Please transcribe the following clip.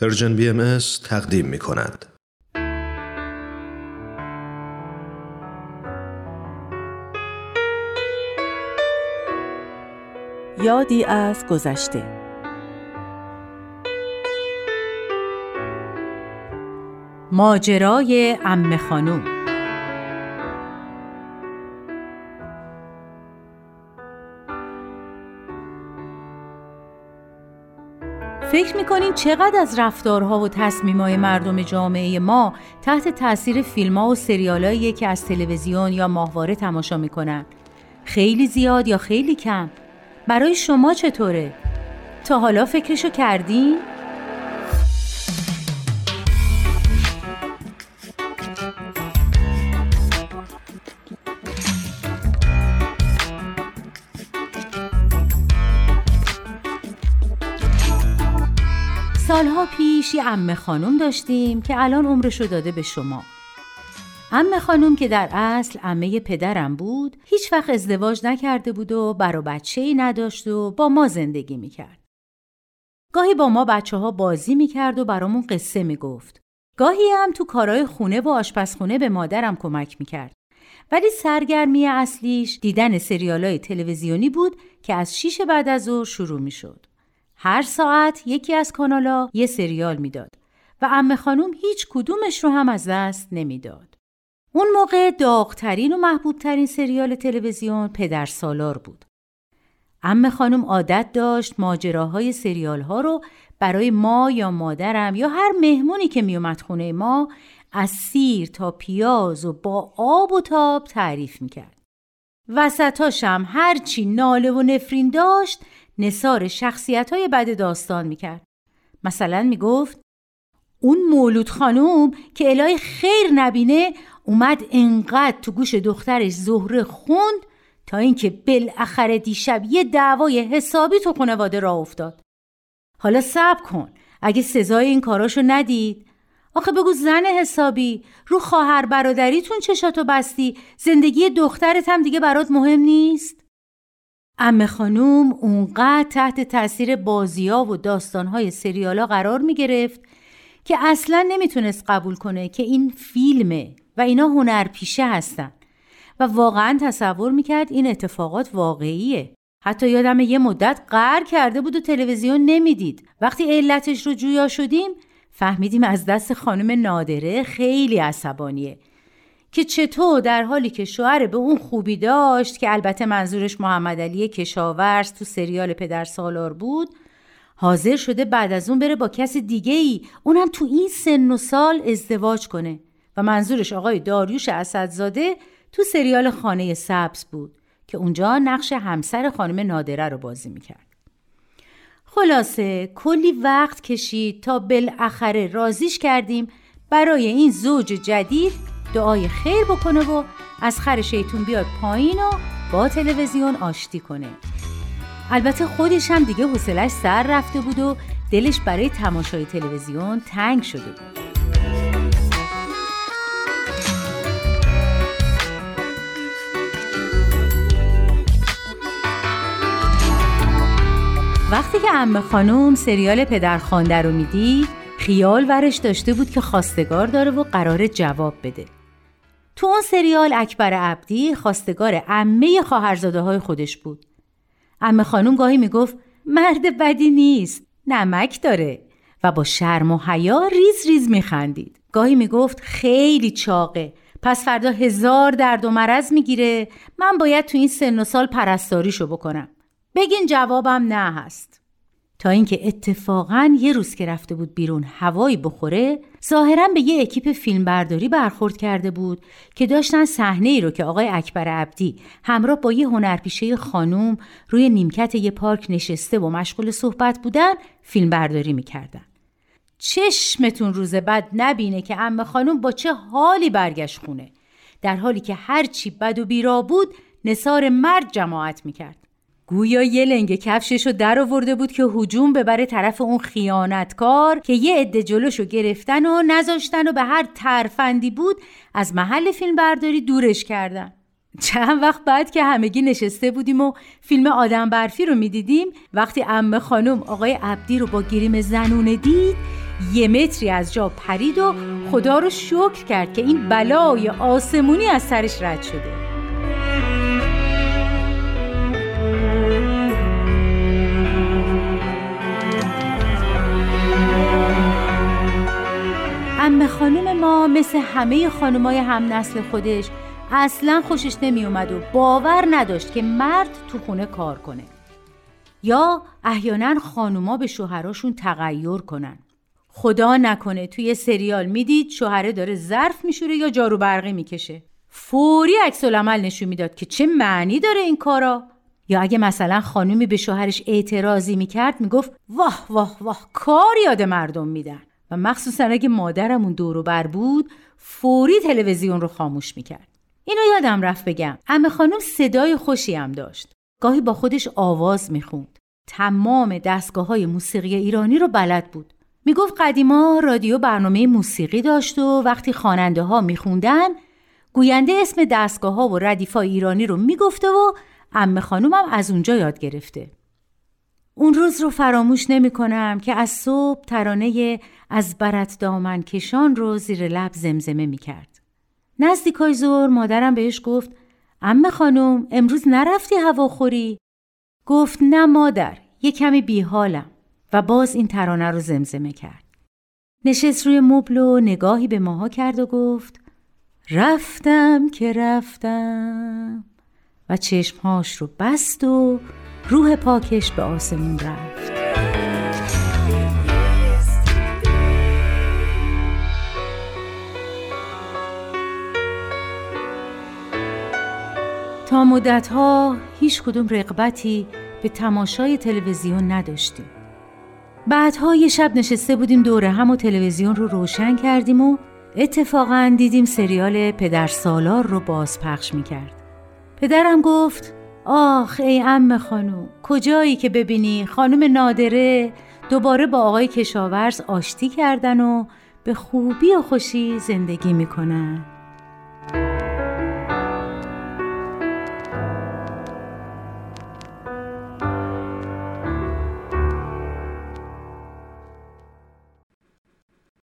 Persian BM تقدیم می کند. یادی از گذشته ماجرای ام خانوم فکر می‌کنین چقدر از رفتارها و تصمیمهای مردم جامعه ما تحت تاثیر فیلم ها و سریال که از تلویزیون یا ماهواره تماشا می‌کنن خیلی زیاد یا خیلی کم برای شما چطوره؟ تا حالا فکرشو کردین؟ سالها پیش یه امه خانم داشتیم که الان عمرشو داده به شما امه خانم که در اصل امه پدرم بود هیچ وقت ازدواج نکرده بود و برا بچه ای نداشت و با ما زندگی می‌کرد. گاهی با ما بچه ها بازی می‌کرد و برامون قصه می‌گفت. گاهی هم تو کارهای خونه و آشپزخونه به مادرم کمک می‌کرد. ولی سرگرمی اصلیش دیدن سریالای تلویزیونی بود که از شیش بعد از ظهر شروع می‌شد. هر ساعت یکی از کانالا یه سریال می‌داد و ام خانوم هیچ کدومش رو هم از دست نمی‌داد. اون موقع داغترین و محبوبترین سریال تلویزیون پدر سالار بود. ام خانم عادت داشت ماجراهای سریال ها رو برای ما یا مادرم یا هر مهمونی که میومد خونه ما از سیر تا پیاز و با آب و تاب تعریف می‌کرد. وسطاش هم هرچی ناله و نفرین داشت نصار شخصیت های بد داستان می‌کرد. مثلا می‌گفت اون مولود خانوم که الهی خیر نبینه اومد انقدر تو گوش دخترش زهره خوند تا اینکه بالاخره دیشب یه دعوای حسابی تو خانواده را افتاد. حالا صبر کن اگه سزای این کاراشو ندید آخه بگو زن حسابی رو خواهر برادریتون چشاتو بستی زندگی دخترت هم دیگه برات مهم نیست ام خانوم اونقدر تحت تاثیر بازیا و داستانهای سریالا قرار می گرفت که اصلا نمی‌تونست قبول کنه که این فیلمه و اینا هنرپیشه هستن. و واقعا تصور می‌کرد این اتفاقات واقعیه. حتی یادم یه مدت قهر کرده بود و تلویزیون نمی‌دید. وقتی علتش رو جویا شدیم فهمیدیم از دست خانم نادره خیلی عصبانیه. که چطور در حالی که شوهر به اون خوبی داشت که البته منظورش محمد علی کشاورز تو سریال پدر سالار بود حاضر شده بعد از اون بره با کس دیگه ای اونم تو این سن و سال ازدواج کنه. و منظورش آقای داریوش اسدزاده تو سریال خانه سبز بود که اونجا نقش همسر خانم نادره رو بازی می‌کرد. خلاصه کلی وقت کشید تا بالاخره رازیش کردیم برای این زوج جدید دعای خیر بکنه و از خر شیطون بیاد پایین و با تلویزیون آشتی کنه. البته خودش هم دیگه حوصلش سر رفته بود و دلش برای تماشای تلویزیون تنگ شده بود. وقتی که ام خانوم سریال پدرخوانده رو می‌دید خیال ورش داشته بود که خواستگار داره و قرار جواب بده. تو اون سریال اکبر عبدی خواستگار عمه خواهرزاده های خودش بود. عمه خانم گاهی می‌گفت مرد بدی نیست نمک داره و با شرم و حیا ریز ریز میخندید. گاهی می‌گفت خیلی چاقه پس فردا هزار درد و مرض می‌گیره من باید تو این سن و سال پرستاریشو بکنم. بگین جوابم نه هست. تا اینکه اتفاقا یه روز که رفته بود بیرون هوایی بخوره ظاهرا به یه اکیپ فیلم برداری برخورد کرده بود که داشتن صحنه ای رو که آقای اکبر عبدی همراه با یه هنرپیشه خانوم روی نیمکت یه پارک نشسته و مشغول صحبت بودن فیلم برداری می‌کردن. چشمتون روز بعد نبینه که ام خانوم با چه حالی برگشت خونه. در حالی که هرچی بد و بیرا بود نصار مرد جماعت می‌کرد. گویا یه لنگ کفششو در آورده بود که هجوم ببره طرف اون خیانتکار که یه عده جلوشو گرفتن و نذاشتن و به هر ترفندی بود از محل فیلم برداری دورش کردن. چند وقت بعد که همگی نشسته بودیم و فیلم آدم برفی رو می‌دیدیم وقتی امه خانم آقای عبدی رو با گریم زنونه دید یه متری از جا پرید و خدا رو شکر کرد که این بلای آسمونی از سرش رد شده. مثل همه خانمای هم نسل خودش اصلا خوشش نمی اومد و باور نداشت که مرد تو خونه کار کنه. یا احیانا خانوما به شوهراشون تغییر کنن. خدا نکنه توی سریال می‌دید شوهره داره ظرف میشوره یا جارو برقی می‌کشه. فوری عکس العمل نشون می‌داد که چه معنی داره این کارا. یا اگه مثلا خانومی به شوهرش اعتراضی می‌کرد می‌گفت واه واه واه کار یاد مردم میدن. و مخصوصا اگه مادرمون دورو بر بود فوری تلویزیون رو خاموش می‌کرد. اینو یادم رفت بگم. امه خانم صدای خوشی هم داشت. گاهی با خودش آواز می‌خوند. تمام دستگاه های موسیقی ایرانی رو بلد بود. می‌گفت قدیما رادیو برنامه موسیقی داشت و وقتی خواننده ها میخوندن گوینده اسم دستگاه ها و ردیفای ایرانی رو می‌گفته و امه خانومم از اونجا یاد گرفته. اون روز رو فراموش نمی کنم که از صبح ترانه از برت دامن کشان رو زیر لب زمزمه می کرد. نزدیکای زور مادرم بهش گفت امه خانم امروز نرفتی هواخوری؟ گفت نه مادر یه کمی بیحالم و باز این ترانه رو زمزمه کرد. نشست روی مبل و نگاهی به ماها کرد و گفت رفتم که رفتم و چشمهاش رو بست و روح پاکش به آسمون رفت. تا مدتها هیچ کدوم رقبتی به تماشای تلویزیون نداشتیم. بعدها یه شب نشسته بودیم دوره هم و تلویزیون رو روشن کردیم و اتفاقا دیدیم سریال پدر سالار رو بازپخش می‌کرد. پدرم گفت آخ ای ام خانوم کجایی که ببینی؟ خانم نادره دوباره با آقای کشاورز آشتی کردن و به خوبی و خوشی زندگی می‌کنن.